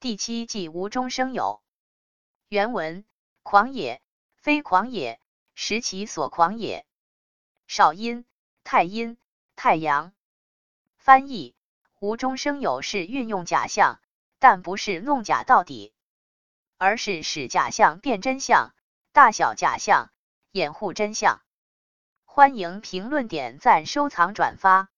第七季无中生有。原文：狂也，非狂也，实其所狂也。少阴、太阴、太阳。翻译：无中生有是运用假象，但不是弄假到底，而是使假象变真相，大小假象，掩护真相。欢迎评论、点赞、收藏、转发。